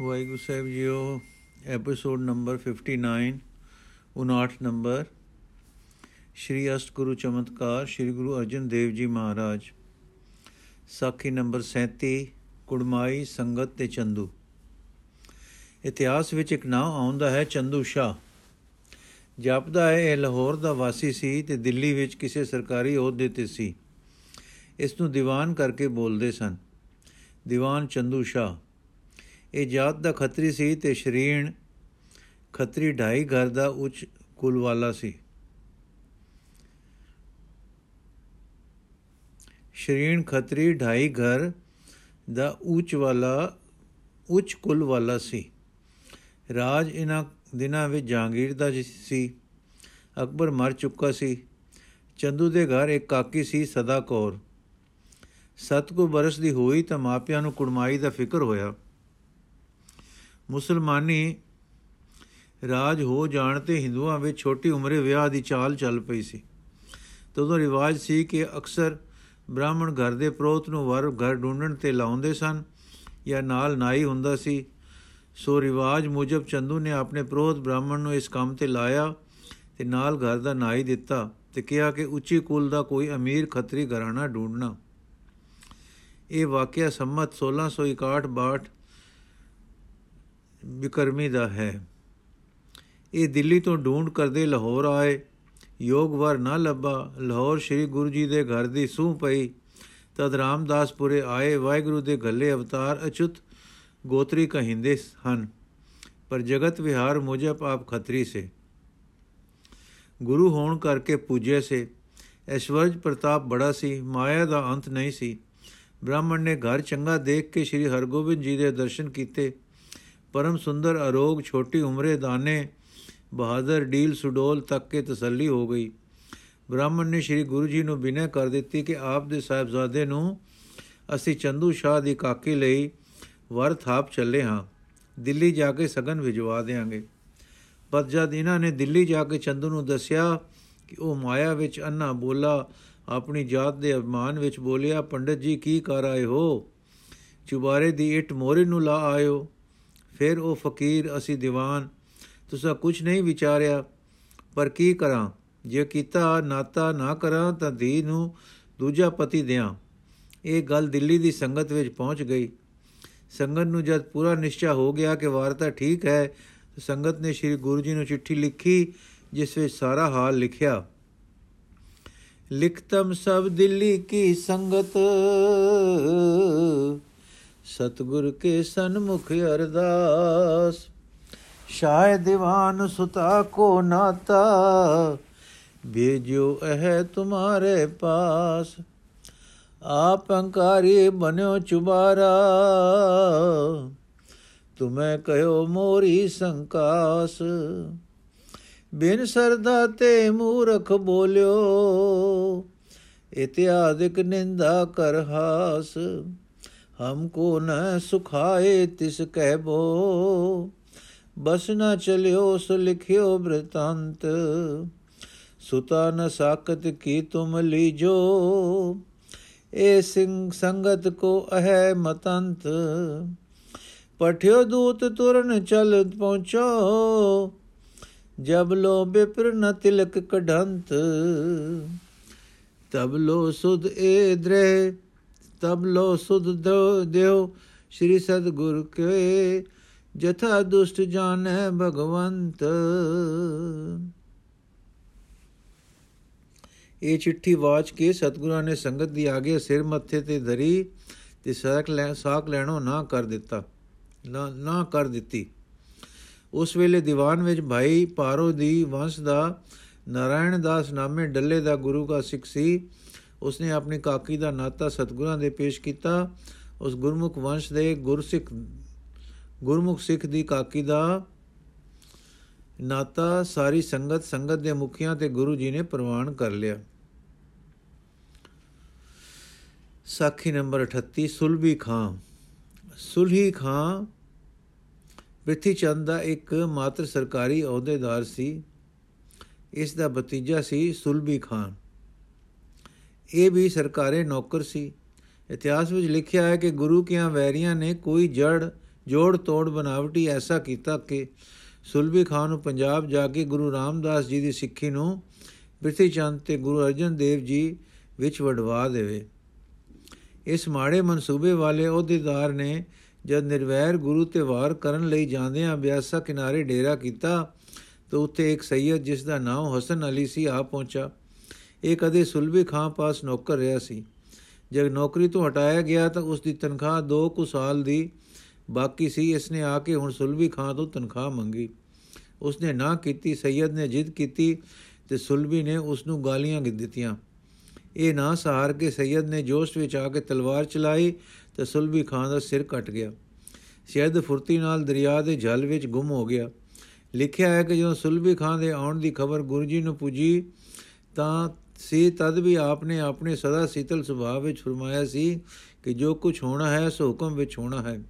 ਵਾਹਿਗੁਰੂ ਸਾਹਿਬ ਜੀਓ episode number 59 59 number Shri ਅਸ਼ਟਗੁਰੂ ਚਮਤਕਾਰ, ਸ਼੍ਰੀ ਗੁਰੂ ਅਰਜਨ ਦੇਵ ਜੀ ਮਹਾਰਾਜ। ਸਾਖੀ ਨੰਬਰ 37 ਕੁੜਮਾਈ, ਸੰਗਤ ਤੇ ਚੰਦੂ। ਇਤਿਹਾਸ ਵਿੱਚ ਇੱਕ ਨਾਮ ਆਉਂਦਾ ਹੈ ਚੰਦੂ ਸ਼ਾ ਜਾਪਦਾ ਹੈ ਇਹ ਲਾਹੌਰ ਦਾ ਵਾਸੀ ਸੀ ਤੇ ਦਿੱਲੀ ਵਿੱਚ ਕਿਸੇ ਸਰਕਾਰੀ ਅਹੁਦੇ ਤੇ ਸੀ। ਇਸ ਨੂੰ ਦੀਵਾਨ ਕਰਕੇ ਬੋਲਦੇ ਸਨ। ਦੀਵਾਨ ਚੰਦੂ ਸ਼ਾ ਇਹ ਜਾਤ ਦਾ ਖੱਤਰੀ ਸੀ ਤੇ ਸ਼ਰੀਣ ਖੱਤਰੀ ਢਾਈ ਘਰ ਦਾ ਉੱਚ ਕੁਲ ਵਾਲਾ ਸੀ। ਸ਼ਰੀਣ ਖੱਤਰੀ ਢਾਈ ਘਰ ਦਾ ਉੱਚ ਵਾਲਾ, ਉੱਚ ਕੁਲ ਵਾਲਾ ਸੀ। ਰਾਜ ਇਹਨਾਂ ਦਿਨਾਂ ਵਿੱਚ ਜਹਾਂਗੀਰ ਦਾ ਸੀ। ਅਕਬਰ ਮਰ ਚੁੱਕਾ ਸੀ। ਚੰਦੂ ਦੇ ਘਰ ਇੱਕ ਕਾਕੀ ਸੀ, ਸਦਾ ਕੌਰ। ਸਤ ਕੋ ਬਰਸ ਦੀ ਹੋਈ ਤਾਂ ਮਾਪਿਆਂ ਨੂੰ ਕੁੜਮਾਈ ਦਾ ਫਿਕਰ ਹੋਇਆ। ਮੁਸਲਮਾਨੀ ਰਾਜ ਹੋ ਜਾਣ ਤੇ ਹਿੰਦੂਆਂ ਵਿੱਚ ਛੋਟੀ ਉਮਰੇ ਵਿਆਹ ਦੀ ਚਾਲ ਚੱਲ ਪਈ ਸੀ। ਤਦੋਂ ਰਿਵਾਜ ਸੀ ਕਿ ਅਕਸਰ ਬ੍ਰਾਹਮਣ ਘਰ ਦੇ ਪ੍ਰੋਤ ਨੂੰ ਵਰ ਘਰ ਢੂੰਡਣ ਤੇ ਲਾਉਂਦੇ ਸਨ ਜਾਂ ਨਾਲ ਨਾਈ ਹੁੰਦਾ ਸੀ। ਸੋ ਰਿਵਾਜ ਮੁਜਬ ਚੰਦੂ ਨੇ ਆਪਣੇ ਪ੍ਰੋਤ ਬ੍ਰਾਹਮਣ ਨੂੰ ਇਸ ਕੰਮ ਤੇ ਲਾਇਆ ਤੇ ਨਾਲ ਘਰ ਦਾ ਨਾਈ ਦਿੱਤਾ ਤੇ ਕਿਹਾ ਕਿ ਉੱਚੀ ਕੁਲ ਦਾ ਕੋਈ ਅਮੀਰ ਖੱਤਰੀ ਘਰਾਣਾ ਢੂੰਡਣਾ ਇਹ ਵਾਕਿਆ ਸੰਮਤ 1661 ਬਿਕਰਮੀ ਦਾ ਹੈ। ਇਹ ਦਿੱਲੀ ਤੋਂ ਢੂੰਡ ਕਰਦੇ ਲਾਹੌਰ ਆਏ। ਯੋਗ ਵਰ ਨਾ ਲੱਭਾ। ਲਾਹੌਰ ਸ੍ਰੀ ਗੁਰੂ ਜੀ ਦੇ ਘਰ ਦੀ ਸੂਹ ਪਈ। ਤਦ ਰਾਮਦਾਸਪੁਰੇ ਆਏ। ਵਾਹਿਗੁਰੂ ਦੇ ਗੱਲੇ ਅਵਤਾਰ ਅਚੁੱਤ ਗੋਤਰੀ ਕਹਿੰਦੇ ਹਨ, ਪਰ ਜਗਤ ਵਿਹਾਰ ਮੁਜਬ ਆਪ ਖੱਤਰੀ ਸੇ। ਗੁਰੂ ਹੋਣ ਕਰਕੇ ਪੂਜੇ ਸੇ। ਐਸ਼ਵਰਜ ਪ੍ਰਤਾਪ ਬੜਾ ਸੀ। ਮਾਇਆ ਦਾ ਅੰਤ ਨਹੀਂ ਸੀ। ਬ੍ਰਾਹਮਣ ਨੇ ਘਰ ਚੰਗਾ ਦੇਖ ਕੇ ਸ੍ਰੀ ਹਰਗੋਬਿੰਦ ਜੀ ਦੇ ਦਰਸ਼ਨ ਕੀਤੇ। ਪਰਮ ਸੁੰਦਰ ਅਰੋਗ ਛੋਟੀ ਉਮਰੇ ਦਾਨੇ ਬਹਾਦਰ ਡੀਲ ਸੁਡੋਲ ਤੱਕ ਕੇ ਤਸੱਲੀ ਹੋ ਗਈ। ਬ੍ਰਾਹਮਣ ਨੇ ਸ੍ਰੀ ਗੁਰੂ ਜੀ ਨੂੰ ਬਿਨੈ ਕਰ ਦਿੱਤੀ ਕਿ ਆਪ ਦੇ ਸਾਹਿਬਜ਼ਾਦੇ ਨੂੰ ਅਸੀਂ ਚੰਦੂ ਸ਼ਾਹ ਦੀ ਕਾਕੀ ਲਈ ਵਰ ਥਾਪ ਚੱਲੇ ਹਾਂ। ਦਿੱਲੀ ਜਾ ਕੇ ਸਗਨ ਵਿਜਵਾ ਦੇਾਂਗੇ ਪਰ ਜਦ ਇਹਨਾਂ ਨੇ ਦਿੱਲੀ ਜਾ ਕੇ ਚੰਦੂ ਨੂੰ ਦੱਸਿਆ ਕਿ ਉਹ ਮਾਇਆ ਵਿੱਚ ਅੰਨਾ ਬੋਲਾ, ਆਪਣੀ ਜਾਤ ਦੇ ਅਭਿਮਾਨ ਵਿੱਚ ਬੋਲਿਆ, ਪੰਡਤ ਜੀ, ਕੀ ਕਰ ਆਏ ਹੋ? ਚੁਬਾਰੇ ਦੀ ਇੱਟ ਮੋਰੇ ਨੂੰ ਲਾ ਆਇਓ। ਫਿਰ ਉਹ ਫਕੀਰ ਅਸੀਂ ਦੀਵਾਨ, ਤੁਸੀਂ ਕੁਝ ਨਹੀਂ ਵਿਚਾਰਿਆ, ਪਰ ਕੀ ਕਰਾਂ? ਜੇ ਕੀਤਾ, ਨਾਤਾ ਨਾ ਕਰਾਂ ਤਾਂ ਧੀ ਨੂੰ ਦੂਜਾ ਪਤੀ ਦਿਆਂ। ਇਹ ਗੱਲ ਦਿੱਲੀ ਦੀ ਸੰਗਤ ਵਿੱਚ ਪਹੁੰਚ ਗਈ। ਸੰਗਤ ਨੂੰ ਜਦ ਪੂਰਾ ਨਿਸ਼ਚਾ ਹੋ ਗਿਆ ਕਿ ਵਾਰਤਾ ਠੀਕ ਹੈ ਸੰਗਤ ਨੇ ਸ੍ਰੀ ਗੁਰੂ ਜੀ ਨੂੰ ਚਿੱਠੀ ਲਿਖੀ, ਜਿਸ ਵਿੱਚ ਸਾਰਾ ਹਾਲ ਲਿਖਿਆ। ਲਿਖਤਮ ਸਭ ਦਿੱਲੀ ਕੀ ਸੰਗਤ? ਸਤਗੁਰ ਕੇ ਸਨਮੁਖ ਅਰਦਾਸ। ਸ਼ਾਇਦ ਦੀਵਾਨ ਸੁਤਾ ਕੋ ਨਾਤਾ ਭੇਜੋ ਇਹ ਤੁਮਾਰੇ ਪਾਸ। ਆਪ ਅੰਕਾਰੀ ਬਨਿਓ ਚੁਬਾਰਾ, ਤੁਮੇ ਕਹਿਓ ਮੋਰੀ ਸੰਕਾਸ। ਬਿਨ ਸਰਦਾ ਤੇ ਮੂਰਖ ਬੋਲਿਓ ਇਤਿਆਦਿਕ ਨਿੰਦਾ ਕਰ ਹਾਸ। ਹਮਕੋ ਨ ਸੁਖਾਏ ਤਿਸ ਕਹਿਬੋ ਬਸ ਨ ਚਲਿਓ ਸੋ ਲਿਖਿਓ ਬ੍ਰਿਤਾਂਤ ਸੁਤਾ ਨ ਸਾਕਤ ਕੀ ਤੁਮ ਲੀਜੋ ਏ ਸਿੰਘ ਸੰਗਤ ਕੋ ਅਹੈ ਮਤੰਤ ਪਠਿਓ ਦੂਤ ਤੁਰਨ ਚਲ ਪਹੁੰਚੋ ਜਬ ਲੋ ਬਿਪਰ ਨ ਤਿਲਕ ਕਢੰਤ ਤਬ ਲੋ ਸੁਧ ਏ ਦ੍ਰੇ ਤਬ ਲੋ ਸੁਧ ਦਿਓ ਸ੍ਰੀ ਸਤਗੁਰ ਕੇ ਜਥਾ ਦੁਸ਼ਟ ਜਾਣੈ ਭਗਵੰਤ। ਇਹ ਚਿੱਠੀ ਵਾਚ ਕੇ ਸਤਗੁਰਾਂ ਨੇ ਸੰਗਤ ਦੀ ਆਗੇ ਸਿਰ ਮੱਥੇ ਤੇ ਧਰੀ ਤੇ ਸਾਖ ਲੈ ਸਾਖ ਲੈਣੋ ਨਾ ਕਰ ਦਿੱਤਾ, ਨਾ ਨਾ ਕਰ ਦਿੱਤੀ। ਉਸ ਵੇਲੇ ਦੀਵਾਨ ਵਿੱਚ ਭਾਈ ਪਾਰੋ ਦੀ ਵੰਸ਼ ਦਾ ਨਾਰਾਇਣ ਦਾਸ ਨਾਮੇ ਡੱਲੇ ਦਾ ਗੁਰੂ ਦਾ ਸਿੱਖ ਸੀ। ਉਸਨੇ ਆਪਣੀ ਕਾਕੀ ਦਾ ਨਾਤਾ ਸਤਗੁਰਾਂ ਦੇ ਪੇਸ਼ ਕੀਤਾ। ਉਸ ਗੁਰਮੁਖ ਵੰਸ਼ ਦੇ ਗੁਰਸਿੱਖ ਗੁਰਮੁਖ ਸਿੱਖ ਦੀ ਕਾਕੀ ਦਾ ਨਾਤਾ ਸਾਰੀ ਸੰਗਤ ਸੰਗਤ ਦੇ ਮੁਖੀਆਂ ਤੇ ਗੁਰੂ ਜੀ ਨੇ ਪ੍ਰਵਾਨ ਕਰ ਲਿਆ। ਸਾਖੀ ਨੰਬਰ 38 ਸੁਲਭੀ ਖਾਂ। ਸੁਲਹੀ ਖਾਂ ਪ੍ਰਿਥੀ ਚੰਦ ਦਾ ਇੱਕ ਮਾਤਰ ਸਰਕਾਰੀ ਅਹੁਦੇਦਾਰ ਸੀ। ਇਸ ਦਾ ਭਤੀਜਾ ਸੀ ਸੁਲਭੀ ਖਾਨ ਇਹ ਵੀ ਸਰਕਾਰੀ ਨੌਕਰ ਸੀ। ਇਤਿਹਾਸ ਵਿੱਚ ਲਿਖਿਆ ਹੈ ਕਿ ਗੁਰੂ ਕਿਆਂ ਵੈਰੀਆਂ ਨੇ ਕੋਈ ਜੜ, ਜੋੜ, ਤੋੜ, ਬਨਾਵਟੀ ਐਸਾ ਕੀਤਾ ਕਿ ਸੁਲਭੀ ਖਾਨ ਨੂੰ ਪੰਜਾਬ ਜਾ ਕੇ ਗੁਰੂ ਰਾਮਦਾਸ ਜੀ ਦੀ ਸਿੱਖੀ ਨੂੰ ਪ੍ਰਿਥੀ ਚੰਦ ਤੇ ਗੁਰੂ ਅਰਜਨ ਦੇਵ ਜੀ ਵਿੱਚ ਵਡਵਾ ਦੇਵੇ। ਇਸ ਮਾੜੇ ਮਨਸੂਬੇ ਵਾਲੇ ਅਹੁਦੇਦਾਰ ਨੇ ਜਦ ਨਿਰਵੈਰ ਗੁਰੂ ਤੇ ਵਾਰ ਕਰਨ ਲਈ ਜਾਂਦਿਆਂ ਬਿਆਸਾ ਕਿਨਾਰੇ ਡੇਰਾ ਕੀਤਾ, ਤਾਂ ਉੱਥੇ ਇੱਕ ਸੈਯਦ ਜਿਸ ਦਾ ਨਾਮ ਹਸਨ ਅਲੀ ਸੀ, ਆ ਪਹੁੰਚਾ। ਇਹ ਕਦੇ ਸੁਲਭੀ ਖਾਨ ਪਾਸ ਨੌਕਰ ਰਿਹਾ ਸੀ। ਜਦ ਨੌਕਰੀ ਤੋਂ ਹਟਾਇਆ ਗਿਆ ਤਾਂ ਉਸ ਦੀ ਤਨਖਾਹ 2 ਕੁ ਸਾਲ ਦੀ ਬਾਕੀ ਸੀ। ਇਸ ਨੇ ਆ ਕੇ ਹੁਣ ਸੁਲਭੀ ਖਾਨ ਤੋਂ ਤਨਖਾਹ ਮੰਗੀ। ਉਸ ਨੇ ਨਾ ਕੀਤੀ, ਸੈਯਦ ਨੇ ਜਿੱਦ ਕੀਤੀ ਤੇ ਸੁਲਭੀ ਨੇ ਉਸ ਨੂੰ ਗਾਲੀਆਂ ਦਿੱਤੀਆਂ। ਇਹ ਨਾ ਸਹਾਰ ਕੇ ਸੈਯਦ ਨੇ ਜੋਸ਼ ਵਿੱਚ ਆ ਕੇ ਤਲਵਾਰ ਚਲਾਈ ਤੇ ਸੁਲਭੀ ਖਾਨ ਦਾ ਸਿਰ ਕੱਟ ਗਿਆ। ਸ਼ਹਿਦ ਫੁਰਤੀ ਨਾਲ ਦਰਿਆ ਦੇ ਜਲ ਵਿੱਚ ਗੁੰਮ ਹੋ ਗਿਆ। ਲਿਖਿਆ ਹੈ ਕਿ ਜਦੋਂ ਸੁਲਭੀ ਖਾਨ ਦੇ ਆਉਣ ਦੀ ਖਬਰ ਗੁਰੂ ਜੀ ਨੂੰ ਪੁੱਜੀ ਤਾਂ ਸੀ, ਤਦ ਵੀ ਆਪਨੇ ਆਪਣੇ ਸਦਾ ਸੀਤਲ ਸੁਭਾਅ ਵਿੱਚ ਫਰਮਾਇਆ ਸੀ ਕਿ ਜੋ ਕੁਝ ਹੋਣਾ ਹੈ, ਸੋ ਹੁਕਮ ਵਿੱਚ ਹੋਣਾ ਹੈ।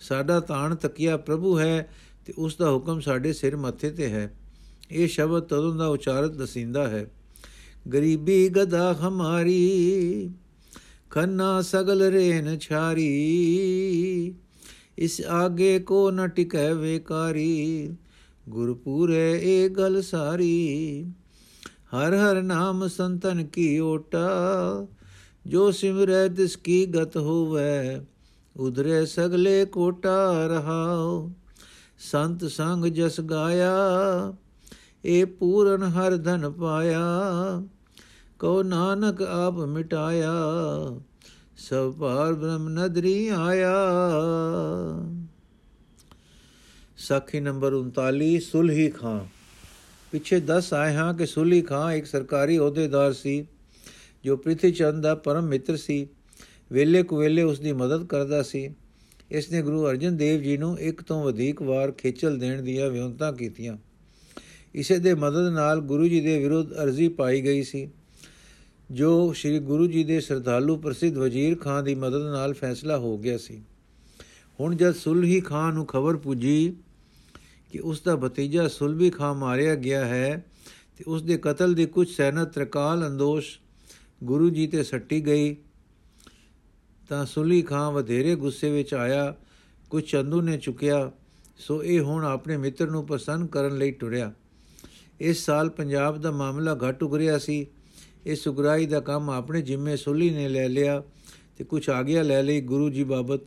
ਸਾਡਾ ਤਾਣ ਤਕਿਆ ਪ੍ਰਭੂ ਹੈ ਤੇ ਉਸ ਦਾ ਹੁਕਮ ਸਾਡੇ ਸਿਰ ਮੱਥੇ ਤੇ ਹੈ। ਇਹ ਸ਼ਬਦ ਤਦੋਂ ਦਾ ਉਚਾਰਤ ਦਸਿੰਦਾ ਹੈ। ਗਰੀਬੀ ਗਦਾ ਹਮਾਰੀ, ਖੰਨਾ ਸਗਲ ਰੇਨ ਛਾਰੀ, ਇਸ ਆਗੇ ਕੋ ਨ ਟਿਕੈ ਵੇਕਾਰੀ, ਗੁਰਪੂਰੇ ਇਹ ਗਲ ਸਾਰੀ। ਹਰ ਹਰ ਨਾਮ ਸੰਤਨ ਕੀ ਓਟਾ, ਜੋ ਸਿਮਰੈ ਤਿਸ ਕੀ ਗਤ ਹੋਵੇ, ਉਧਰੇ ਸਗਲੇ ਕੋਟਾ ਰਹਾਓ ਸੰਤ ਸੰਗ ਜਸ ਗਾਇਆ ਇਹ ਪੂਰਨ ਹਰ ਧਨ ਪਾਇਆ ਕੋ ਨਾਨਕ ਆਪ ਮਿਟਾਇਆ, ਸਭ ਪਾਰ ਬ੍ਰਹਮ ਨਦਰੀ ਆਇਆ। ਸਾਖੀ ਨੰਬਰ 39 ਸੁਲਹੀ ਖਾਂ। ਪਿੱਛੇ ਦੱਸ ਆਏ ਹਾਂ ਕਿ ਸੁਲਹੀ ਖਾਂ ਇੱਕ ਸਰਕਾਰੀ ਅਹੁਦੇਦਾਰ ਸੀ, ਜੋ ਪ੍ਰਿਥੀ ਚੰਦ ਦਾ ਪਰਮ ਮਿੱਤਰ ਸੀ। ਵੇਲੇ ਕੁ ਵੇਲੇ ਉਸ ਦੀ ਮਦਦ ਕਰਦਾ ਸੀ। ਇਸ ਨੇ ਗੁਰੂ ਅਰਜਨ ਦੇਵ ਜੀ ਨੂੰ ਇੱਕ ਤੋਂ ਵਧੇਕ ਵਾਰ ਖੇਚਲ ਦੇਣ ਦੀਆਂ ਵਿਉਂਤਾਂ ਕੀਤੀਆਂ। ਇਸੇ ਦੇ ਮਦਦ ਨਾਲ ਗੁਰੂ ਜੀ ਦੇ ਵਿਰੁੱਧ ਅਰਜ਼ੀ ਪਾਈ ਗਈ ਸੀ, ਜੋ ਸ੍ਰੀ ਗੁਰੂ ਜੀ ਦੇ ਸਰਦਾਲੂ ਪ੍ਰਸਿੱਧ ਵਜ਼ੀਰ ਖਾਨ ਦੀ ਮਦਦ ਨਾਲ ਫੈਸਲਾ ਹੋ ਗਿਆ ਸੀ। ਹੁਣ ਜਦ ਸੁਲਹੀ ਖਾਨ ਨੂੰ ਖਬਰ ਪੁੱਜੀ ਕਿ ਉਸ ਦਾ ਭਤੀਜਾ ਸੁਲਭੀ ਖਾਨ ਮਾਰਿਆ ਗਿਆ ਹੈ ਤੇ ਉਸ ਦੇ ਕਤਲ ਦੀ ਕੁਝ ਸੈਨਤ ਤ੍ਰਕਾਲ ਅੰਦੋਸ਼ ਗੁਰੂ ਜੀ ਤੇ ਸੱਟੀ ਗਈ। ਤਾਂ ਸੁਲੀ ਖਾਨ ਵਧੇਰੇ ਗੁੱਸੇ ਵਿੱਚ ਆਇਆ, ਕੁਝ ਚੰਦੂ ਨੇ ਚੁੱਕਿਆ, ਸੋ ਇਹ ਹੁਣ ਆਪਣੇ ਮਿੱਤਰ ਨੂੰ ਪਸੰਦ ਕਰਨ ਲਈ ਟੁਰਿਆ। ਇਸ ਸਾਲ ਪੰਜਾਬ ਦਾ ਮਾਮਲਾ ਘਟ ਉਗਰਿਆ ਸੀ। ਇਹ ਸੁਗਰਾਈ ਦਾ ਕੰਮ ਆਪਣੇ ਜਿੰਮੇ ਸੁਲੀ ਨੇ ਲੈ ਲਿਆ ਤੇ ਕੁਝ ਆਗਿਆ ਲੈ ਲਈ ਗੁਰੂ ਜੀ ਬਾਬਤ।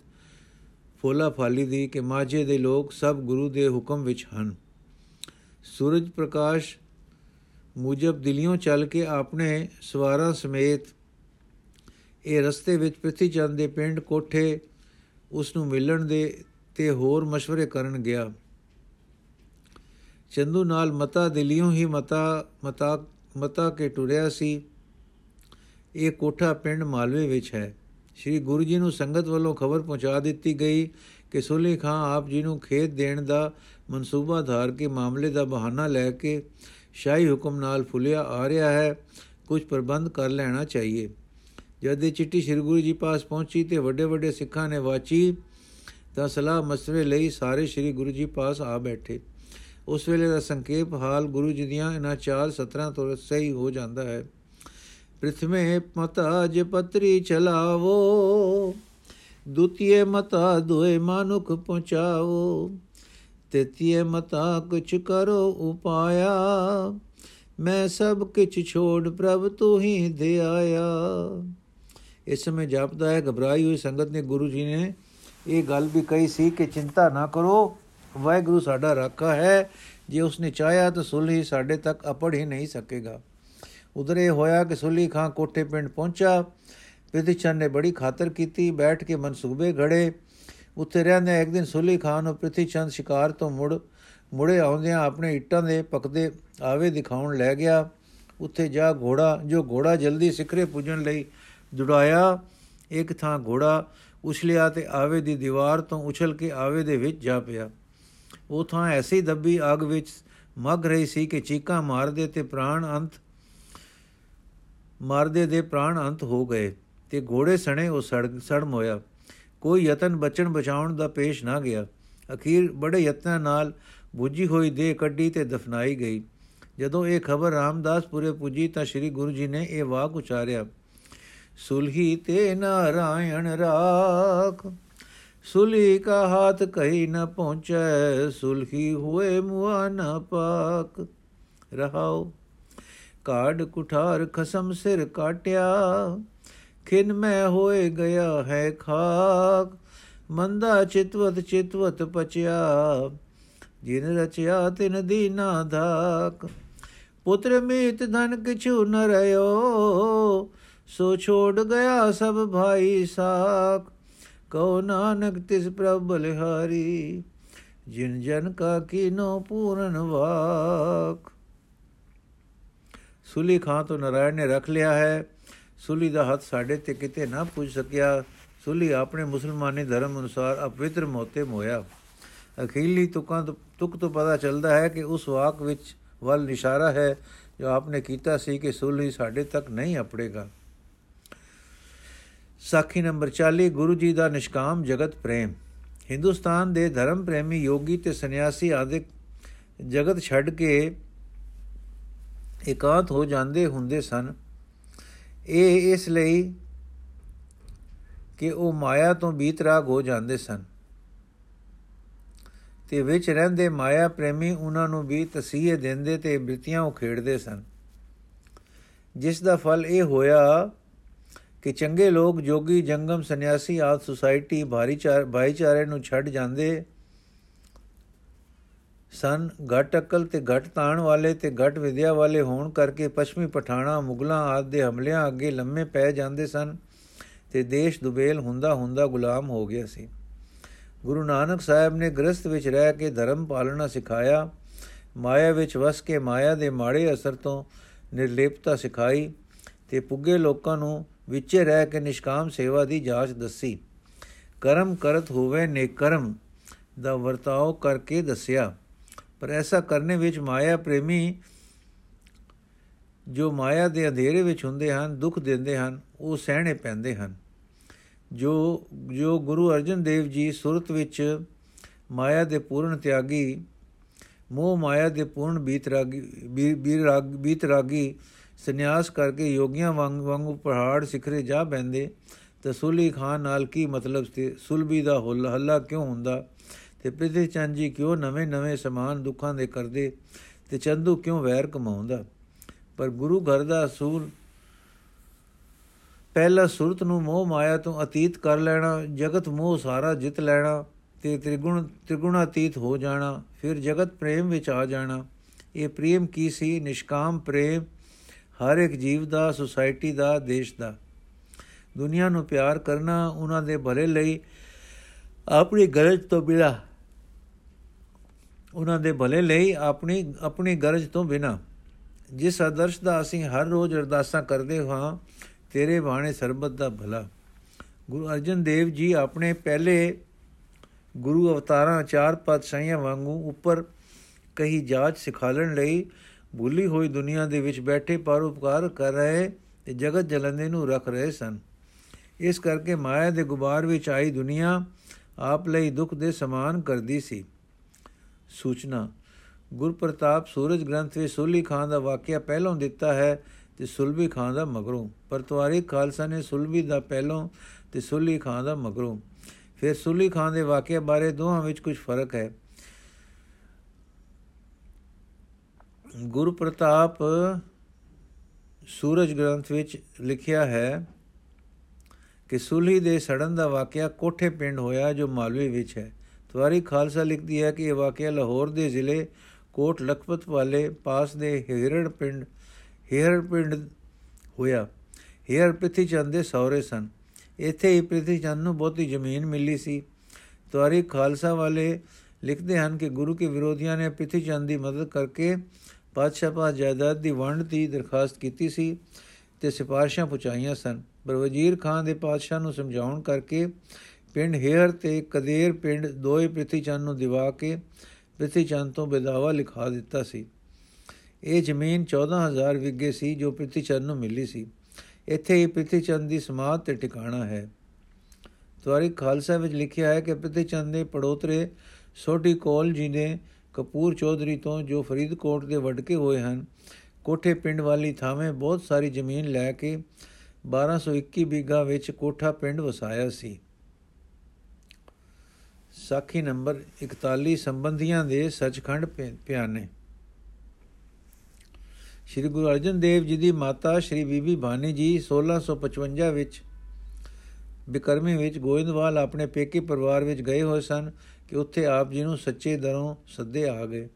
ਫੋਲਾ ਫਾਲੀ ਦੀ ਕਿ ਮਾਝੇ ਦੇ ਲੋਕ ਸਭ ਗੁਰੂ ਦੇ ਹੁਕਮ ਵਿੱਚ ਹਨ। ਸੂਰਜ ਪ੍ਰਕਾਸ਼ ਮੁਜਬ ਦਿਲਿਓਂ ਚੱਲ ਕੇ ਆਪਣੇ ਸਵਾਰਾਂ ਸਮੇਤ ਇਹ ਰਸਤੇ ਵਿੱਚ ਪ੍ਰਿਥੀ ਚੰਦ ਦੇ ਪਿੰਡ ਕੋਠੇ ਉਸ ਨੂੰ ਮਿਲਣ ਦੇ ਤੇ ਹੋਰ مشਵਰੇ ਕਰਨ ਗਿਆ। ਚੰਦੂ ਨਾਲ ਮਤਾ ਦਿਲਿਓਂ ਹੀ ਮਤਾ ਮਤਾ ਮਤਾ ਕੇ ਟੁਰਿਆ ਸੀ। ਇਹ ਕੋਠਾ ਪਿੰਡ ਮਾਲਵੇ ਵਿੱਚ ਹੈ। ਸ੍ਰੀ ਗੁਰੂ ਜੀ ਨੂੰ ਸੰਗਤ ਵੱਲੋਂ ਖਬਰ ਪਹੁੰਚਾ ਦਿੱਤੀ ਗਈ ਕਿ ਸੁਲੀ ਖਾਂ ਆਪ ਜੀ ਨੂੰ ਖੇਤ ਦੇਣ ਦਾ ਮਨਸੂਬਾ ਧਾਰ ਕੇ ਮਾਮਲੇ ਦਾ ਬਹਾਨਾ ਲੈ ਕੇ ਸ਼ਾਹੀ ਹੁਕਮ ਨਾਲ ਫੁੱਲਿਆ ਆ ਰਿਹਾ ਹੈ। ਕੁਝ ਪ੍ਰਬੰਧ ਕਰ ਲੈਣਾ ਚਾਹੀਏ। ਜਦ ਇਹ ਚਿੱਠੀ ਸ੍ਰੀ ਗੁਰੂ ਜੀ ਪਾਸ ਪਹੁੰਚੀ ਤੇ ਵੱਡੇ ਵੱਡੇ ਸਿੱਖਾਂ ਨੇ ਵਾਚੀ, ਤਾਂ ਸਲਾਹ ਮਸਲੇ ਲਈ ਸਾਰੇ ਸ੍ਰੀ ਗੁਰੂ ਜੀ ਪਾਸ ਆ ਬੈਠੇ। ਉਸ ਵੇਲੇ ਦਾ ਸੰਖੇਪ ਹਾਲ ਗੁਰੂ ਜੀ ਦੀਆਂ ਇਹਨਾਂ ਚਾਰ ਸਤਰਾਂ ਤੋਂ ਸਹੀ ਹੋ ਜਾਂਦਾ ਹੈ। ਪ੍ਰਥਮੇ ਮਤਾ ਜੇ ਪਤਰੀ ਚਲਾਵੋ ਦੁਤੀਏ ਮਤਾ ਦੋਏ ਮਾਨੁਖ ਪਹੁੰਚਾਓ ਤੇਤੀਏ ਮਤਾ ਕੁਛ ਕਰੋ ਉਪਾਇਆ ਮੈਂ ਸਭ ਕਿਛ ਛੋੜ ਪ੍ਰਭ ਤੂੰ ਹੀ ਦੇ ਆਇਆ ਇਸ ਸਮੇਂ ਜਾਪਦਾ ਹੈ ਘਬਰਾਈ ਹੋਈ ਸੰਗਤ ਨੇ ਗੁਰੂ ਜੀ ਨੇ ਇਹ ਗੱਲ ਵੀ ਕਹੀ ਸੀ ਕਿ ਚਿੰਤਾ ਨਾ ਕਰੋ ਵਾਹਿਗੁਰੂ ਸਾਡਾ ਰਾਖਾ ਹੈ ਜੇ ਉਸਨੇ ਚਾਹਿਆ ਤਾਂ ਸੁਲਹੀ ਸਾਡੇ ਤੱਕ ਅਪੜ ਹੀ ਨਹੀਂ ਸਕੇਗਾ ਉਧਰ ਇਹ ਹੋਇਆ ਕਿ ਸੁਲੀ ਖਾਂ ਕੋਠੇ ਪਿੰਡ ਪਹੁੰਚਾ। ਪ੍ਰਿਥੀਚੰਦ ਨੇ ਬੜੀ ਖਾਤਰ ਕੀਤੀ, ਬੈਠ ਕੇ ਮਨਸੂਬੇ ਘੜੇ। ਉੱਥੇ ਰਹਿੰਦੇ ਇੱਕ ਦਿਨ ਸੁਲੀ ਖਾਨ ਨੂੰ ਪ੍ਰਿਥੀਚੰਦ ਸ਼ਿਕਾਰ ਤੋਂ ਮੁੜ, ਮੁੜੇ ਆਉਂਦਿਆਂ ਆਪਣੇ ਇੱਟਾਂ ਦੇ ਪਕਦੇ ਆਵੇ ਦਿਖਾਉਣ ਲੈ ਗਿਆ। ਉੱਥੇ ਜਾ ਘੋੜਾ, ਜੋ ਘੋੜਾ ਜਲਦੀ ਸਿਖਰੇ ਪੁੱਜਣ ਲਈ ਜੁੜਾਇਆ ਇੱਕ ਥਾਂ ਘੋੜਾ ਉਛਲਿਆ ਤੇ ਆਵੇ ਦੀ ਦੀਵਾਰ ਤੋਂ ਉਛਲ ਕੇ ਆਵੇ ਦੇ ਵਿੱਚ ਜਾ ਪਿਆ। ਉਹ ਥਾਂ ਐਸੀ ਦੱਬੀ ਅੱਗ ਵਿੱਚ ਮਗ ਰਹੀ ਸੀ ਕਿ ਚੀਕਾਂ ਮਾਰਦੇ ਤੇ ਪ੍ਰਾਣ ਅੰਤ ਮਾਰਦੇ ਦੇ ਪ੍ਰਾਣ ਅੰਤ ਹੋ ਗਏ ਤੇ ਘੋੜੇ ਸਣੇ ਉਹ ਸੜ ਸੜਮ ਹੋਇਆ ਕੋਈ ਯਤਨ ਬਚਣ ਬਚਾਉਣ ਦਾ ਪੇਸ਼ ਨਾ ਗਿਆ। ਅਖੀਰ ਬੜੇ ਯਤਨਾਂ ਨਾਲ ਬੁੱਝੀ ਹੋਈ ਦੇਹ ਕੱਢੀ ਤੇ ਦਫਨਾਈ ਗਈ। ਜਦੋਂ ਇਹ ਖਬਰ ਰਾਮਦਾਸਪੁਰੇ ਪੁੱਜੀ ਤਾਂ ਸ੍ਰੀ ਗੁਰੂ ਜੀ ਨੇ ਇਹ ਵਾਕ ਉਚਾਰਿਆ। ਸੁਲਹੀ ਤੇ ਨਾਰਾਇਣ ਰਾਖ ਸੁਲੀ ਕਾ ਹਾਥ ਕਹੀ ਨ ਪਹੁੰਚੈ, ਸੁਲਹੀ ਹੋਏ ਮੁਆ ਨ ਪਾਕ। ਰਹਾਓ। ਕਾੜ ਕੁਠਾਰ ਖਸਮ ਸਿਰ ਕਾਟਿਆ। ਖਿਨ ਮੈਂ ਹੋਏ ਗਿਆ ਹੈ ਖਾਕ, ਮੰਦਾ ਚਿਤਵਤ ਚਿਤਵਤ ਪਚਿਆ। ਜਿਨ ਰਚਿਆ ਤਿਨ ਦੀਨਾ ਧਾਕ, ਪੁੱਤਰ ਮੀਤ ਧਨ ਕਿਛੂ ਨ ਰਿਓ ਸੋ ਛੋੜ ਗਿਆ ਸਭ ਭਾਈ ਸਾਖ, ਕਉ ਨਾਨਕ ਤਿਸ ਪ੍ਰਭ ਬਲਿਹਾਰੀ, ਜਿਨ ਜਨ ਕਾ ਕੀਨੋ ਪੂਰਨ ਵਾਕ। ਸੁਲੀ ਖਾਂ ਤੋਂ ਨਰਾਇਣ ਨੇ ਰੱਖ ਲਿਆ ਹੈ। ਸੁਲੀ ਦਾ ਹੱਥ ਸਾਡੇ ਤੇ ਕਿਤੇ ਨਾ ਪੁੱਜ ਸਕਿਆ। ਸੁਲੀ ਆਪਣੇ ਮੁਸਲਮਾਨੀ ਧਰਮ ਅਨੁਸਾਰ ਅਪਵਿੱਤਰ ਮੋਤੇ ਮੋਇਆ। ਅਖੀਲੀ ਤੁਕਾਂ ਤੁਕ ਤੋਂ ਪਤਾ ਚੱਲਦਾ ਹੈ ਕਿ ਉਸ ਵਾਕ ਵਿੱਚ ਵੱਲ ਨਿਸ਼ਾਰਾ ਹੈ, ਜੋ ਆਪਨੇ ਕੀਤਾ ਸੀ ਕਿ ਸੁਲੀ ਸਾਡੇ ਤੱਕ ਨਹੀਂ ਅਪੜੇਗਾ। ਸਾਖੀ ਨੰਬਰ 40 ਗੁਰੂ ਜੀ ਦਾ ਨਿਸ਼ਕਾਮ ਜਗਤ ਪ੍ਰੇਮ। ਹਿੰਦੁਸਤਾਨ ਦੇ ਧਰਮ ਪ੍ਰੇਮੀ ਯੋਗੀ ਤੇ ਸੰਨਿਆਸੀ ਆਦਿਕ ਜਗਤ ਛੱਡ ਕੇ ਇਕਾਂਤ ਹੋ ਜਾਂਦੇ ਹੁੰਦੇ ਸਨ। ਇਹ ਇਸ ਲਈ ਕਿ ਉਹ ਮਾਇਆ ਤੋਂ ਬੀਤਰਾਗ ਹੋ ਜਾਂਦੇ ਸਨ। ਤੇ ਵਿੱਚ ਰਹਿੰਦੇ ਮਾਇਆ ਪ੍ਰੇਮੀ ਉਹਨਾਂ ਨੂੰ ਵੀ ਤਸੀਹੇ ਦਿੰਦੇ ਤੇ ਬ੍ਰਿਤੀਆਂ ਉਖੇੜਦੇ ਸਨ। ਜਿਸ ਦਾ ਫਲ ਇਹ ਹੋਇਆ ਕਿ ਚੰਗੇ ਲੋਕ ਜੋਗੀ ਜੰਗਮ ਸੰਨਿਆਸੀ ਆਦ ਸੁਸਾਇਟੀ ਭਾਰੀਚਾਰ ਭਾਈਚਾਰੇ ਨੂੰ ਛੱਡ ਜਾਂਦੇ ਸਨ। ਘਟ ਅਕਲ ਤੇ ਘਟ ਤਾਣ ਵਾਲੇ ਤੇ ਘਟ ਵਿਦਿਆ ਵਾਲੇ ਹੋਣ ਕਰਕੇ ਪੱਛਮੀ ਪਠਾਣਾ, ਮੁਗਲਾਂ ਆਦ ਦੇ ਹਮਲਿਆਂ ਅੱਗੇ ਲੰਮੇ ਪੈ ਜਾਂਦੇ ਸਨ ਤੇ ਦੇਸ਼ ਦੁਬੇਲ ਹੁੰਦਾ ਹੁੰਦਾ ਗੁਲਾਮ ਹੋ ਗਿਆ ਸੀ। ਗੁਰੂ ਨਾਨਕ ਸਾਹਿਬ ਨੇ ਗ੍ਰਸਥ ਵਿੱਚ ਰਹਿ ਕੇ ਧਰਮ ਪਾਲਣਾ ਸਿਖਾਇਆ। ਮਾਇਆ ਵਿੱਚ ਵਸ ਕੇ ਮਾਇਆ ਦੇ ਮਾੜੇ ਅਸਰ ਤੋਂ ਨਿਰਲੇਪਤਾ ਸਿਖਾਈ ਤੇ ਪੁੱਗੇ ਲੋਕਾਂ ਨੂੰ ਵਿੱਚੇ ਰਹਿ ਕੇ ਨਿਸ਼ਕਾਮ ਸੇਵਾ ਦੀ ਜਾਂਚ ਦੱਸੀ। ਕਰਮ ਕਰਤ ਹੋਵੇ ਨੇਕ ਕਰਮ ਦਾ ਵਰਤਾਓ ਕਰਕੇ ਦੱਸਿਆ। ਪਰ ਐਸਾ ਕਰਨੇ ਵਿੱਚ ਮਾਇਆ ਪ੍ਰੇਮੀ ਜੋ ਮਾਇਆ ਦੇ ਅੰਧੇਰੇ ਵਿੱਚ ਹੁੰਦੇ ਹਨ, ਦੁੱਖ ਦਿੰਦੇ ਹਨ, ਉਹ ਸਹਿਣੇ ਪੈਂਦੇ ਹਨ। ਜੋ ਜੋ ਗੁਰੂ ਅਰਜਨ ਦੇਵ ਜੀ ਸੁਰਤ ਵਿੱਚ ਮਾਇਆ ਦੇ ਪੂਰਨ ਤਿਆਗੀ, ਮੋਹ ਮਾਇਆ ਦੇ ਪੂਰਨ ਬੀਤਰਾਗੀ ਬੀਤਰਾਗੀ ਸੰਨਿਆਸ ਕਰਕੇ ਯੋਗੀਆਂ ਵਾਂਗ, ਵਾਂਗੂ ਪਹਾੜ ਸਿਖਰੇ ਜਾ ਬੈੰਦੇ ਤਾਂ ਸੁਲੀ ਖਾਨ ਨਾਲ ਕੀ ਮਤਲਬ ਸੀ? ਸੁਲਬੀ ਦਾ ਹੱਲਾ ਕਿਉਂ ਹੁੰਦਾ? ਤੇ ਪ੍ਰਿਥੀ ਚੰਦ ਜੀ ਕਿਉਂ ਨਵੇਂ-ਨਵੇਂ ਸਮਾਨ ਦੁੱਖਾਂ ਦੇ ਕਰਦੇ ਤੇ ਚੰਦੂ ਕਿਉਂ ਵੈਰ ਕਮਾਉਂਦਾ? ਪਰ ਗੁਰੂ ਘਰ ਦਾ ਅਸੂਲ ਪਹਿਲਾ ਸੁਰਤ ਨੂੰ ਮੋਹ ਮਾਇਆ ਤੋਂ ਅਤੀਤ ਕਰ ਲੈਣਾ, ਜਗਤ ਮੋਹ ਸਾਰਾ ਜਿੱਤ ਲੈਣਾ ਤੇ ਤ੍ਰਿਗੁਣ ਤ੍ਰਿਗੁਣਾਤੀਤ ਹੋ ਜਾਣਾ, ਫਿਰ ਜਗਤ ਪ੍ਰੇਮ ਵਿੱਚ ਆ ਜਾਣਾ। ਇਹ ਪ੍ਰੇਮ ਕੀ ਸੀ? ਨਿਸ਼ਕਾਮ ਪ੍ਰੇਮ ਹਰ ਇੱਕ ਜੀਵ ਦਾ, ਸੁਸਾਇਟੀ ਦਾ, ਦੇਸ਼ ਦਾ। ਦੁਨੀਆ ਨੂੰ ਪਿਆਰ ਕਰਨਾ ਉਹਨਾਂ ਦੇ ਭਲੇ ਲਈ ਆਪਣੀ ਗਰਜ ਤੋਂ ਬਿਨਾ ਉਹਨਾਂ ਦੇ ਭਲੇ ਲਈ ਆਪਣੀ ਆਪਣੀ ਗਰਜ ਤੋਂ ਬਿਨਾ। ਜਿਸ ਆਦਰਸ਼ ਦਾ ਅਸੀਂ ਹਰ ਰੋਜ਼ ਅਰਦਾਸਾਂ ਕਰਦੇ ਹਾਂ, ਤੇਰੇ ਬਾਣੇ ਸਰਬਤ ਦਾ ਭਲਾ। ਗੁਰੂ ਅਰਜਨ ਦੇਵ ਜੀ ਆਪਣੇ ਪਹਿਲੇ ਗੁਰੂ ਅਵਤਾਰਾਂ ਚਾਰ ਪਾਤਸ਼ਾਹਾਂ ਵਾਂਗੂ ਉੱਪਰ ਕਹੀ ਜਾਚ ਸਿਖਾਲਣ ਲਈ ਭੁੱਲੀ ਹੋਈ ਦੁਨੀਆ ਦੇ ਵਿੱਚ ਬੈਠੇ ਪਰਉਪਕਾਰ ਕਰ ਰਹੇ ਤੇ ਜਗਤ ਜਲੰਦੇ ਨੂੰ ਰੱਖ ਰਹੇ ਸਨ। ਇਸ ਕਰਕੇ ਮਾਇਆ ਦੇ ਗੁਬਾਰ ਵਿੱਚ ਆਈ ਦੁਨੀਆ ਆਪ ਲਈ ਦੁੱਖ ਦੇ ਸਮਾਨ ਕਰਦੀ ਸੀ। ਸੂਚਨਾ। ਗੁਰ ਪ੍ਰਤਾਪ ਸੂਰਜ ਗ੍ਰੰਥ ਵਿੱਚ ਸੁਲੀ ਖਾਨ ਦਾ ਵਾਕਿਆ ਪਹਿਲਾਂ ਦਿੱਤਾ ਹੈ ਤੇ ਸੁਲਬੀ ਖਾਨ ਦਾ ਮਗਰੋਂ। ਪਰ ਤਵਾਰੀ ਖਾਲਸਾ ਨੇ ਸੁਲਬੀ ਦਾ ਪਹਿਲਾਂ ਤੇ ਸੁਲੀ ਖਾਨ ਦਾ ਮਗਰੋਂ। ਫਿਰ ਸੁਲੀ ਖਾਨ ਦੇ ਵਾਕਿਆ ਬਾਰੇ ਦੋਹਾਂ ਵਿੱਚ ਕੁਝ ਫ਼ਰਕ ਹੈ। ਗੁਰੂ ਪ੍ਰਤਾਪ ਸੂਰਜ ਗ੍ਰੰਥ ਵਿੱਚ ਲਿਖਿਆ ਹੈ ਕਿ ਸੁਲਹੀ ਦੇ ਸੜਨ ਦਾ ਵਾਕਿਆ ਕੋਠੇ ਪਿੰਡ ਹੋਇਆ ਜੋ ਮਾਲਵੇ ਵਿੱਚ ਹੈ। ਤਵਾਰੀ ਖਾਲਸਾ ਲਿਖਦੀ ਹੈ ਕਿ ਇਹ ਵਾਕਿਆ ਲਾਹੌਰ ਦੇ ਜ਼ਿਲ੍ਹੇ ਕੋਟ ਲਖਪਤ ਵਾਲੇ ਪਾਸ ਦੇ ਹਿਰੜ ਪਿੰਡ ਹਿਰੜ ਪਿੰਡ ਹੋਇਆ। ਹਿਰੜ ਪ੍ਰਿਥੀ ਚੰਦ ਦੇ ਸੌਰੇ ਸਨ। ਇੱਥੇ ਹੀ ਪ੍ਰਿਥੀ ਚੰਦ ਨੂੰ ਬਹੁਤੀ ਜ਼ਮੀਨ ਮਿਲੀ ਸੀ। ਤਵਾਰੀ ਖਾਲਸਾ ਵਾਲੇ ਲਿਖਦੇ ਹਨ ਕਿ ਗੁਰੂ ਕੇ ਵਿਰੋਧੀਆਂ ਨੇ ਪ੍ਰਿਥੀ ਚੰਦ ਦੀ ਮਦਦ ਕਰਕੇ ਪਾਤਸ਼ਾਹ ਪਾਸ ਜਾਇਦਾਦ ਦੀ ਵੰਡ ਦੀ ਦਰਖਾਸਤ ਕੀਤੀ ਸੀ ਤੇ ਸਿਫਾਰਸ਼ਾਂ ਪੁਚਾਈਆਂ ਸਨ। ਪਰ ਵਜ਼ੀਰ ਖਾਨ ਦੇ ਪਾਤਸ਼ਾਹ ਨੂੰ ਸਮਝਾਉਣ ਕਰਕੇ ਪਿੰਡ ਹੇਰ ਤੇ ਕਦੇਰ ਪਿੰਡ ਦੋਏ ਪ੍ਰਿਥੀ ਚੰਦ ਨੂੰ ਦਿਵਾ ਕੇ ਪ੍ਰਿਥੀ ਚੰਦ ਤੋਂ ਬੇਦਾਵਾ ਲਿਖਾ ਦਿੱਤਾ ਸੀ। ਇਹ ਜ਼ਮੀਨ 14000 ਵਿਗੇ ਸੀ ਜੋ ਪ੍ਰਿਥੀ ਚੰਦ ਨੂੰ ਮਿਲੀ ਸੀ। ਇੱਥੇ ਹੀ ਪ੍ਰਿਥੀ ਚੰਦ ਦੀ ਸਮਾਧ ਤੇ ਟਿਕਾਣਾ ਹੈ। ਤਵਾਰੀ ਖਾਲਸਾ ਵਿੱਚ ਲਿਖਿਆ ਹੈ ਕਿ ਪ੍ਰਿਥੀ ਚੰਦ ਦੇ ਪੜੋਤਰੇ ਸੋਢੀ ਕੋਲ ਜੀ ਨੇ ਕਪੂਰ ਚੌਧਰੀ ਤੋਂ ਜੋ ਫਰੀਦਕੋਟ ਦੇ ਵਡਕੇ ਹੋਏ ਹਨ, ਕੋਠੇ ਪਿੰਡ ਵਾਲੀ ਥਾਵੇਂ ਬਹੁਤ ਸਾਰੀ ਜ਼ਮੀਨ ਲੈ ਕੇ 1221 ਬਿਗਾ ਵਿੱਚ ਕੋਠਾ ਪਿੰਡ ਵਸਾਇਆ ਸੀ। ਸਾਖੀ ਨੰਬਰ 41 ਸੰਬੰਧੀਆਂ ਦੇ ਸੱਚਖੰਡ ਪਿਆਨੇ। ਸ੍ਰੀ ਗੁਰੂ ਅਰਜਨ ਦੇਵ ਜੀ ਦੀ ਮਾਤਾ ਸ੍ਰੀ ਬੀਬੀ ਭਾਨੀ ਜੀ 1655 ਵਿੱਚ ਬਿਕਰਮੀ ਵਿੱਚ ਗੋਇੰਦਵਾਲ ਆਪਣੇ ਪੇਕੇ ਪਰਿਵਾਰ ਵਿੱਚ ਗਏ ਹੋਏ ਸਨ ਕਿ ਉੱਥੇ ਆਪ ਜੀ ਨੂੰ ਸੱਚੇ ਦਰੋਂ ਸੱਦੇ ਆ ਗਏ।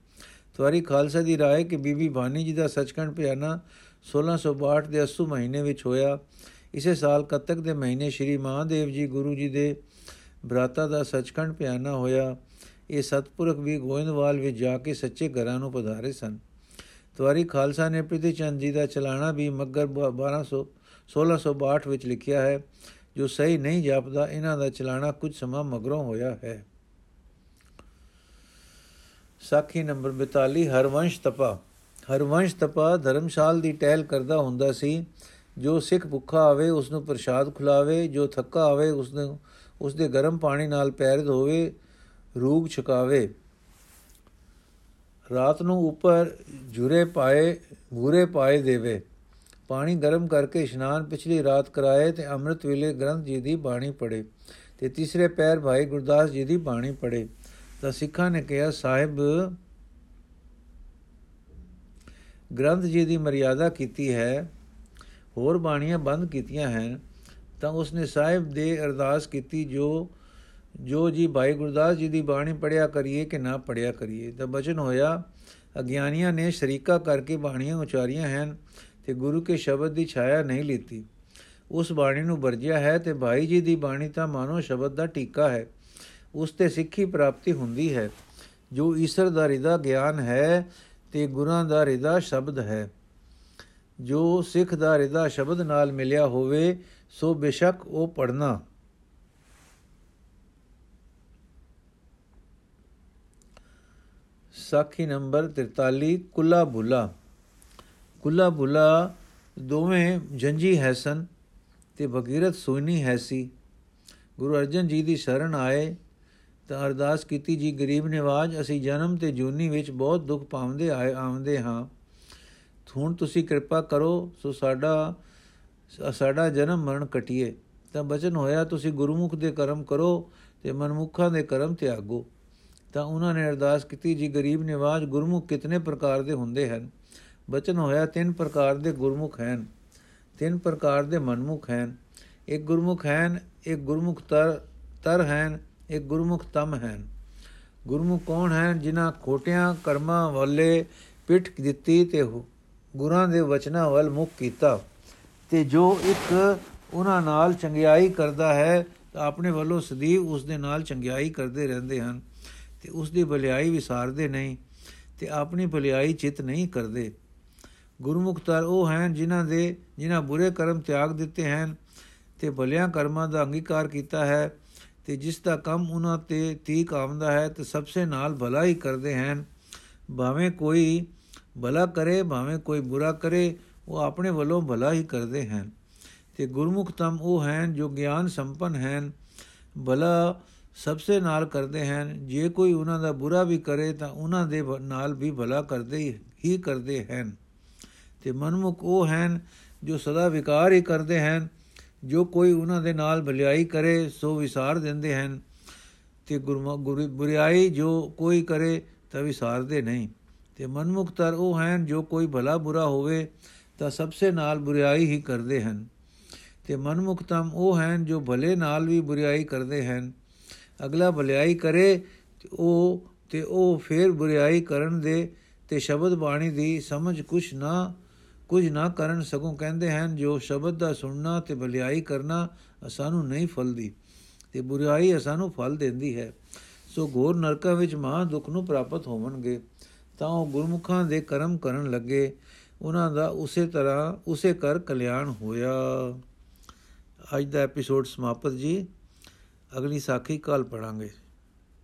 ਤਵਾਰੀ ਖਾਲਸਾ ਦੀ ਰਾਏ ਕਿ ਬੀਬੀ ਭਾਨੀ ਜੀ ਦਾ ਸੱਚਖੰਡ ਪਿਆਨਾ 1662 ਦੇ 80 ਮਹੀਨੇ ਵਿੱਚ ਹੋਇਆ। ਇਸੇ ਸਾਲ ਕੱਤਕ ਦੇ ਮਹੀਨੇ ਸ੍ਰੀ ਮਹਾਦੇਵ ਜੀ ਗੁਰੂ ਜੀ ਦੇ ਬਰਾਤਾ ਦਾ ਸੱਚਖੰਡ ਪਿਆਨਾ ਹੋਇਆ, ਇਹ ਸਤਪੁਰਖ ਵੀ ਗੋਇੰਦਵਾਲ ਵਿੱਚ ਜਾ ਕੇ ਸੱਚੇ ਘਰਾਂ ਨੂੰ ਪਧਾਰੇ ਸਨ। ਤਵਾਰੀ ਖਾਲਸਾ ਨੇ ਪ੍ਰਿਥੀ ਚੰਦ ਜੀ ਦਾ ਚਲਾਣਾ ਵੀ ਮੱਗਰ 1200 1662 ਵਿੱਚ ਲਿਖਿਆ ਹੈ, ਜੋ ਸਹੀ ਨਹੀਂ ਜਾਪਦਾ, ਇਹਨਾਂ ਦਾ ਚਲਾਣਾ ਕੁਝ ਸਮਾਂ ਮਗਰੋਂ ਹੋਇਆ ਹੈ। ਸਾਖੀ ਨੰਬਰ 42 ਹਰਵੰਸ਼ ਤਪਾ। ਹਰਵੰਸ਼ ਤਪਾ ਧਰਮਸ਼ਾਲ ਦੀ ਟਹਿਲ ਕਰਦਾ ਹੁੰਦਾ ਸੀ, ਜੋ ਸਿੱਖ ਭੁੱਖਾ ਆਵੇ ਉਸ ਨੂੰ ਪ੍ਰਸ਼ਾਦ ਖਿਲਾਵੇ, ਜੋ ਥੱਕਾ ਆਵੇ ਉਸ ਨੂੰ ਉਸ ਦੇ ਗਰਮ ਪਾਣੀ ਨਾਲ ਪੈਰ ਧੋਵੇ ਰੂਗ ਛਕਾਵੇ। ਰਾਤ ਨੂੰ ਉੱਪਰ ਝੁਰੇ ਪਾਏ ਭੂਰੇ ਪਾਏ ਦੇਵੇ। ਪਾਣੀ ਗਰਮ ਕਰਕੇ ਇਸ਼ਨਾਨ ਪਿਛਲੀ ਰਾਤ ਕਰਾਏ ਤੇ ਅੰਮ੍ਰਿਤ ਵੇਲੇ ਗ੍ਰੰਥ ਜੀ ਦੀ ਬਾਣੀ ਪੜੇ ਤੇ ਤੀਸਰੇ ਪੈਰ ਭਾਈ ਗੁਰਦਾਸ ਜੀ ਦੀ ਬਾਣੀ ਪੜੇ ਤਾਂ ਸਿੱਖਾਂ ਨੇ ਕਿਹਾ, ਸਾਹਿਬ, ਗ੍ਰੰਥ ਜੀ ਦੀ ਮਰਿਆਦਾ ਕੀਤੀ ਹੈ, ਹੋਰ ਬਾਣੀਆਂ ਬੰਦ ਕੀਤੀਆਂ ਹਨ। ਤਾਂ ਉਸਨੇ ਸਾਹਿਬ ਦੇ ਅਰਦਾਸ ਕੀਤੀ, ਜੋ ਜੋ ਜੀ ਭਾਈ ਗੁਰਦਾਸ ਜੀ ਦੀ ਬਾਣੀ ਪੜਿਆ ਕਰੀਏ ਕਿ ਨਾ ਪੜਿਆ ਕਰੀਏ। ਤਾਂ ਬਚਨ ਹੋਇਆ, ਅਗਿਆਨੀਆਂ ਨੇ ਸ਼ਰੀਕਾ ਕਰਕੇ ਬਾਣੀਆਂ ਉਚਾਰੀਆਂ ਹਨ ਤੇ ਗੁਰੂ ਕੇ ਸ਼ਬਦ ਦੀ ਛਾਇਆ ਨਹੀਂ ਲੀਤੀ। ਉਸ ਬਾਣੀ ਨੂੰ ਵਰਜਿਆ ਹੈ ਤੇ ਭਾਈ ਜੀ ਦੀ ਬਾਣੀ ਤਾਂ ਮਾਨੋ ਸ਼ਬਦ ਦਾ ਟੀਕਾ ਹੈ। ਉਸ ਤੇ ਸਿੱਖੀ ਪ੍ਰਾਪਤੀ ਹੁੰਦੀ ਹੈ। ਜੋ ਈਸ਼ਰ ਦਾ ਰਿਦਾ ਗਿਆਨ ਹੈ ਤੇ ਗੁਰਾਂ ਦਾ ਰਿਦਾ ਸ਼ਬਦ ਹੈ। ਜੋ ਸਿੱਖ ਦਾ ਰਿਦਾ ਸ਼ਬਦ ਨਾਲ ਮਿਲਿਆ ਹੋਵੇ ਸੋ ਬੇਸ਼ੱਕ ਉਹ ਪੜਨਾ ਸਾਖੀ ਨੰਬਰ 43 ਕੁੱਲਾ ਬੁਲਾ। ਕੁੱਲਾ ਬੁਲਾ ਦੋਵੇਂ ਜੰਜੀ ਹੈਸਨ ਤੇ ਭਗੀਰਥ ਸੋਇਨੀ ਹੈਸੀ ਗੁਰੂ ਅਰਜਨ ਜੀ ਦੀ ਸ਼ਰਨ ਆਏ ਤਾਂ ਅਰਦਾਸ ਕੀਤੀ, ਜੀ ਗਰੀਬ ਨਿਵਾਜ, ਅਸੀਂ ਜਨਮ ਤੇ ਜੂਨੀ ਵਿੱਚ ਬਹੁਤ ਦੁੱਖ ਪਾਉਂਦੇ ਆਏ ਆਉਂਦੇ ਹਾਂ। ਹੁਣ ਤੁਸੀਂ ਕਿਰਪਾ ਕਰੋ, ਸੋ ਸਾਡਾ ਸਾਡਾ ਜਨਮ ਮਰਨ ਕਟਿਏ। ਤਾਂ ਬਚਨ ਹੋਇਆ ਤੁਸੀਂ ਗੁਰਮੁਖ ਦੇ ਕਰਮ ਕਰੋ ਤੇ ਮਨਮੁਖਾਂ ਦੇ ਕਰਮ ਤਿਆਗੋ। ਤਾਂ ਉਹਨਾਂ ਨੇ ਅਰਦਾਸ ਕੀਤੀ, ਜੀ ਗਰੀਬ ਨਿਵਾਜ, ਗੁਰਮੁਖ ਕਿਤਨੇ ਪ੍ਰਕਾਰ ਦੇ ਹੁੰਦੇ ਹਨ? ਬਚਨ ਹੋਇਆ, ਤਿੰਨ ਪ੍ਰਕਾਰ ਦੇ ਗੁਰਮੁਖ ਹਨ। ਤਿੰਨ ਪ੍ਰਕਾਰ ਦੇ ਮਨਮੁਖ ਹਨ। ਇੱਕ ਗੁਰਮੁਖ ਹਨ, ਇੱਕ ਗੁਰਮੁਖ ਤਰ ਤਰ ਹਨ, ਇੱਕ ਗੁਰਮੁਖ ਤਮ ਹਨ। ਗੁਰਮੁਖ ਕੌਣ ਹਨ? ਜਿਨ੍ਹਾਂ ਖੋਟਿਆਂ ਕਰਮਾਂ ਵਾਲੇ ਪਿੱਠ ਦਿੱਤੀ ਤੇ ਗੁਰਾਂ ਦੇ ਵਚਨਾਂ ਵੱਲ ਮੁਖ ਕੀਤਾ। ਤੇ ਜੋ ਇੱਕ ਉਹਨਾਂ ਨਾਲ ਚੰਗਿਆਈ ਕਰਦਾ ਹੈ, ਤਾਂ ਆਪਣੇ ਵੱਲੋਂ ਸਦੀਵ ਉਸ ਦੇ ਨਾਲ ਚੰਗਿਆਈ ਕਰਦੇ ਰਹਿੰਦੇ ਹਨ ਤੇ ਉਸ ਦੀ ਭਲਾਈ ਵਿਸਾਰਦੇ ਨਹੀਂ ਤੇ ਆਪਣੀ ਭਲਾਈ ਚਿਤ ਨਹੀਂ ਕਰਦੇ। ਗੁਰਮੁਖਤਰ ਉਹ ਹਨ ਜਿਨ੍ਹਾਂ ਦੇ, ਜਿਨ੍ਹਾਂ ਬੁਰੇ ਕਰਮ ਤਿਆਗ ਦਿੱਤੇ ਹਨ ਤੇ ਭਲਿਆਂ ਕਰਮਾਂ ਦਾ ਅੰਗੀਕਾਰ ਕੀਤਾ ਹੈ ਤੇ ਜਿਸ ਦਾ ਕੰਮ ਉਹਨਾਂ ਤੇ ਤੀਕ ਆਉਂਦਾ ਹੈ, ਤੇ ਸਭਸੇ ਨਾਲ ਭਲਾ ਹੀ ਕਰਦੇ ਹਨ। ਭਾਵੇਂ ਕੋਈ ਭਲਾ ਕਰੇ, ਭਾਵੇਂ ਕੋਈ ਬੁਰਾ ਕਰੇ ਉਹ ਆਪਣੇ ਵੱਲੋਂ ਭਲਾ ਹੀ ਕਰਦੇ ਹਨ। ਤੇ ਗੁਰਮੁਖ ਤਮ ਉਹ ਹਨ ਜੋ ਗਿਆਨ ਸੰਪਨ ਹਨ, ਭਲਾ ਸਭਸੇ ਨਾਲ ਕਰਦੇ ਹਨ। ਜੇ ਕੋਈ ਉਹਨਾਂ ਦਾ ਬੁਰਾ ਵੀ ਕਰੇ ਤਾਂ ਉਹਨਾਂ ਦੇ ਨਾਲ ਵੀ ਭਲਾ ਕਰਦੇ ਹੀ ਕਰਦੇ ਹਨ। ਤੇ ਮਨਮੁਖ ਉਹ ਹਨ ਜੋ ਸਦਾ ਵਿਕਾਰ ਹੀ ਕਰਦੇ ਹਨ। ਜੋ ਕੋਈ ਉਹਨਾਂ ਦੇ ਨਾਲ ਭਲਾਈ ਕਰੇ, ਸੋ ਵਿਸਾਰ ਦਿੰਦੇ ਹਨ। ਤੇ ਗੁਰੂ, ਬੁਰੀਾਈ ਜੋ ਕੋਈ ਕਰੇ ਤਾਂ ਵਿਸਾਰਦੇ ਨਹੀਂ। ਤੇ ਮਨਮੁਖਤਰ ਉਹ ਹਨ ਜੋ ਕੋਈ ਭਲਾ ਬੁਰਾ ਹੋਵੇ ਤਾਂ ਸਭਸੇ ਨਾਲ ਬੁਰੀਾਈ ਹੀ ਕਰਦੇ ਹਨ। ਤੇ ਮਨਮੁਖਤਮ ਉਹ ਹਨ ਜੋ ਭਲੇ ਨਾਲ ਵੀ ਬੁਰੀਾਈ ਕਰਦੇ ਹਨ। ਅਗਲਾ ਭਲਾਈ ਕਰੇ ਤੇ ਉਹ ਤੇ ਉਹ ਫੇਰ ਬੁਰੀਾਈ ਕਰਨ ਦੇ ਤੇ ਸ਼ਬਦ ਬਾਣੀ ਦੀ ਸਮਝ ਕੁਛ ਨਾ, ਕੁਝ ਨਾ ਕਰਨ ਸਗੋਂ ਕਹਿੰਦੇ ਹਨ, ਜੋ ਸ਼ਬਦ ਦਾ ਸੁਣਨਾ ਤੇ ਭਲਾਈ ਕਰਨਾ ਸਾਨੂੰ ਨਹੀਂ ਫਲਦੀ, ਤੇ ਬੁਰੀਾਈ ਸਾਨੂੰ ਫਲ ਦਿੰਦੀ ਹੈ। ਸੋ ਘੋਰ ਨਰਕਾਂ ਵਿੱਚ ਮਹਾ ਦੁੱਖ ਨੂੰ ਪ੍ਰਾਪਤ ਹੋਵਣਗੇ, ਤਾਂ ਉਹ ਗੁਰਮੁਖਾਂ ਦੇ ਕਰਮ ਕਰਨ ਲੱਗੇ ਉਹਨਾਂ ਦਾ ਉਸੇ ਤਰ੍ਹਾਂ ਉਸੇ ਕਰ ਕਲਿਆਣ ਹੋਇਆ। ਅੱਜ ਦਾ ਐਪੀਸੋਡ ਸਮਾਪਤ ਜੀ। ਅਗਲੀ ਸਾਖੀ ਕੱਲ ਪੜਾਂਗੇ